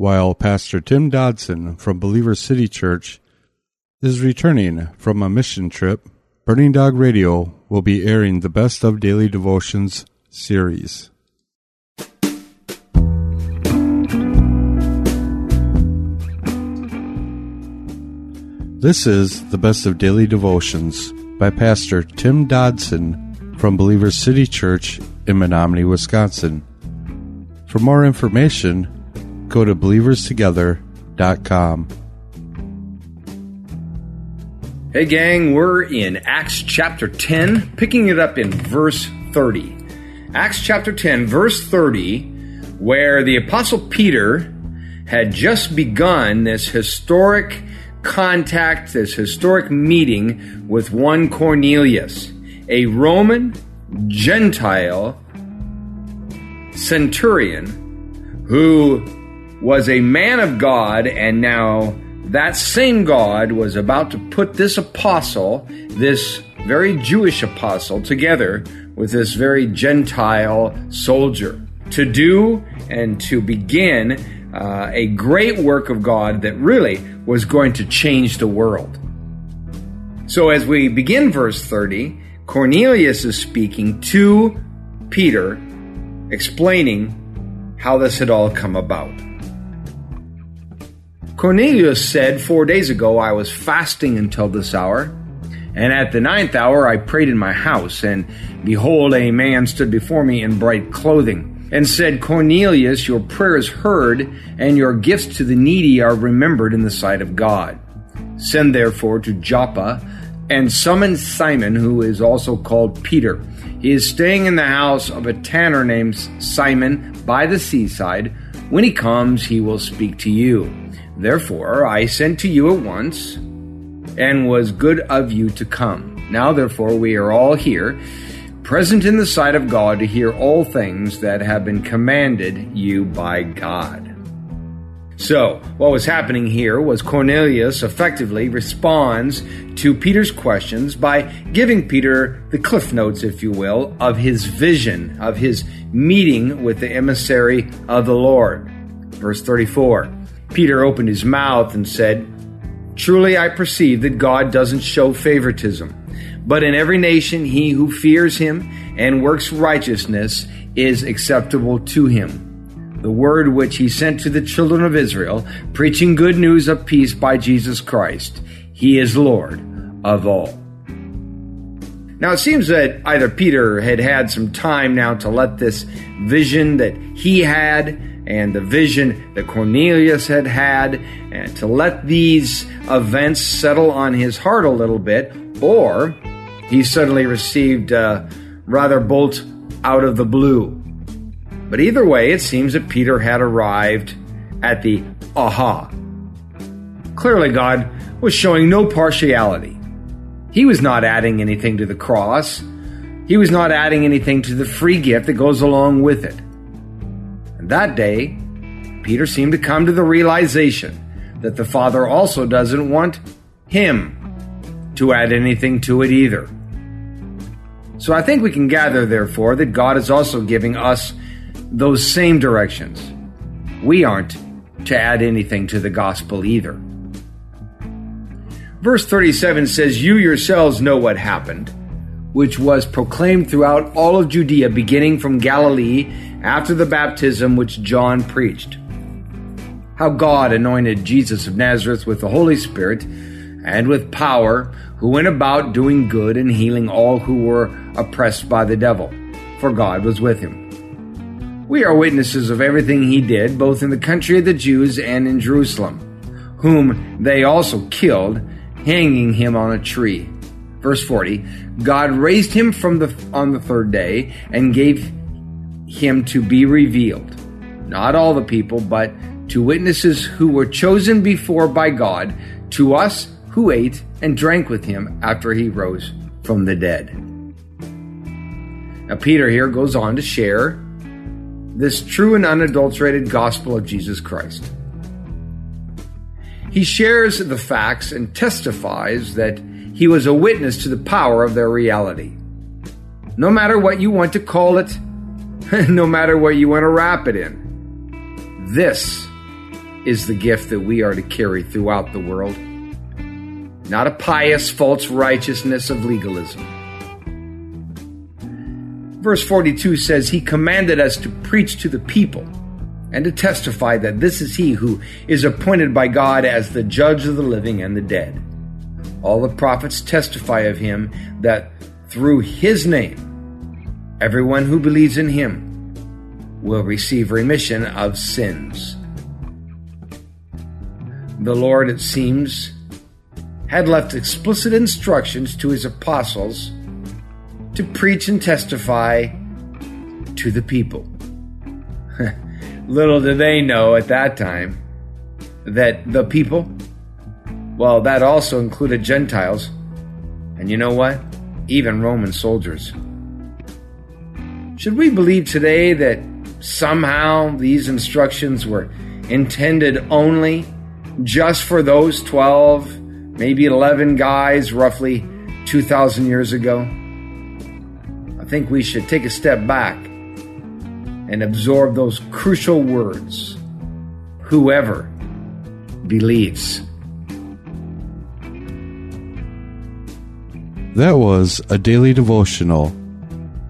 while Pastor Tim Dodson from Believer City Church is returning from a mission trip. Burning Dog Radio will be airing the Best of Daily Devotions series. This is the Best of Daily Devotions by Pastor Tim Dodson from Believer City Church in Menominee, Wisconsin. For more information, go to believerstogether.com. Hey, gang, we're in Acts chapter 10, picking it up in verse 30. Acts chapter 10, verse 30, where the Apostle Peter had just begun this historic contact, this historic meeting with one Cornelius, a Roman Gentile centurion who was a man of God, and now that same God was about to put this apostle, this very Jewish apostle, together with this very Gentile soldier to do and to begin uh, a great work of God that really was going to change the world. So, as we begin verse 30, Cornelius is speaking to Peter, explaining how this had all come about. Cornelius said, Four days ago I was fasting until this hour, and at the ninth hour I prayed in my house, and behold, a man stood before me in bright clothing, and said, Cornelius, your prayer is heard, and your gifts to the needy are remembered in the sight of God. Send therefore to Joppa, and summon Simon, who is also called Peter. He is staying in the house of a tanner named Simon by the seaside. When he comes, he will speak to you. Therefore, I sent to you at once, and was good of you to come. Now, therefore, we are all here, present in the sight of God to hear all things that have been commanded you by God. So, what was happening here was Cornelius effectively responds to Peter's questions by giving Peter the cliff notes, if you will, of his vision, of his meeting with the emissary of the Lord. Verse 34. Peter opened his mouth and said, Truly I perceive that God doesn't show favoritism, but in every nation he who fears him and works righteousness is acceptable to him. The word which he sent to the children of Israel, preaching good news of peace by Jesus Christ. He is Lord of all. Now it seems that either Peter had had some time now to let this vision that he had and the vision that Cornelius had had, and to let these events settle on his heart a little bit, or he suddenly received a rather bolt out of the blue. But either way, it seems that Peter had arrived at the aha. Clearly, God was showing no partiality. He was not adding anything to the cross. He was not adding anything to the free gift that goes along with it. That day, Peter seemed to come to the realization that the Father also doesn't want him to add anything to it either. So I think we can gather, therefore, that God is also giving us those same directions. We aren't to add anything to the gospel either. Verse 37 says, You yourselves know what happened which was proclaimed throughout all of Judea, beginning from Galilee after the baptism which John preached. How God anointed Jesus of Nazareth with the Holy Spirit and with power, who went about doing good and healing all who were oppressed by the devil, for God was with him. We are witnesses of everything he did, both in the country of the Jews and in Jerusalem, whom they also killed, hanging him on a tree. Verse 40 God raised him from the, on the third day and gave him to be revealed, not all the people, but to witnesses who were chosen before by God, to us who ate and drank with him after he rose from the dead. Now, Peter here goes on to share this true and unadulterated gospel of Jesus Christ. He shares the facts and testifies that he was a witness to the power of their reality. No matter what you want to call it, no matter what you want to wrap it in, this is the gift that we are to carry throughout the world, not a pious false righteousness of legalism. Verse 42 says, He commanded us to preach to the people and to testify that this is He who is appointed by God as the judge of the living and the dead. All the prophets testify of Him that through His name, everyone who believes in Him will receive remission of sins. The Lord, it seems, had left explicit instructions to his apostles to preach and testify to the people. Little did they know at that time that the people, well, that also included Gentiles, and you know what? Even Roman soldiers. Should we believe today that somehow these instructions were intended only just for those 12, maybe 11 guys roughly 2,000 years ago? I think we should take a step back and absorb those crucial words whoever believes. That was a daily devotional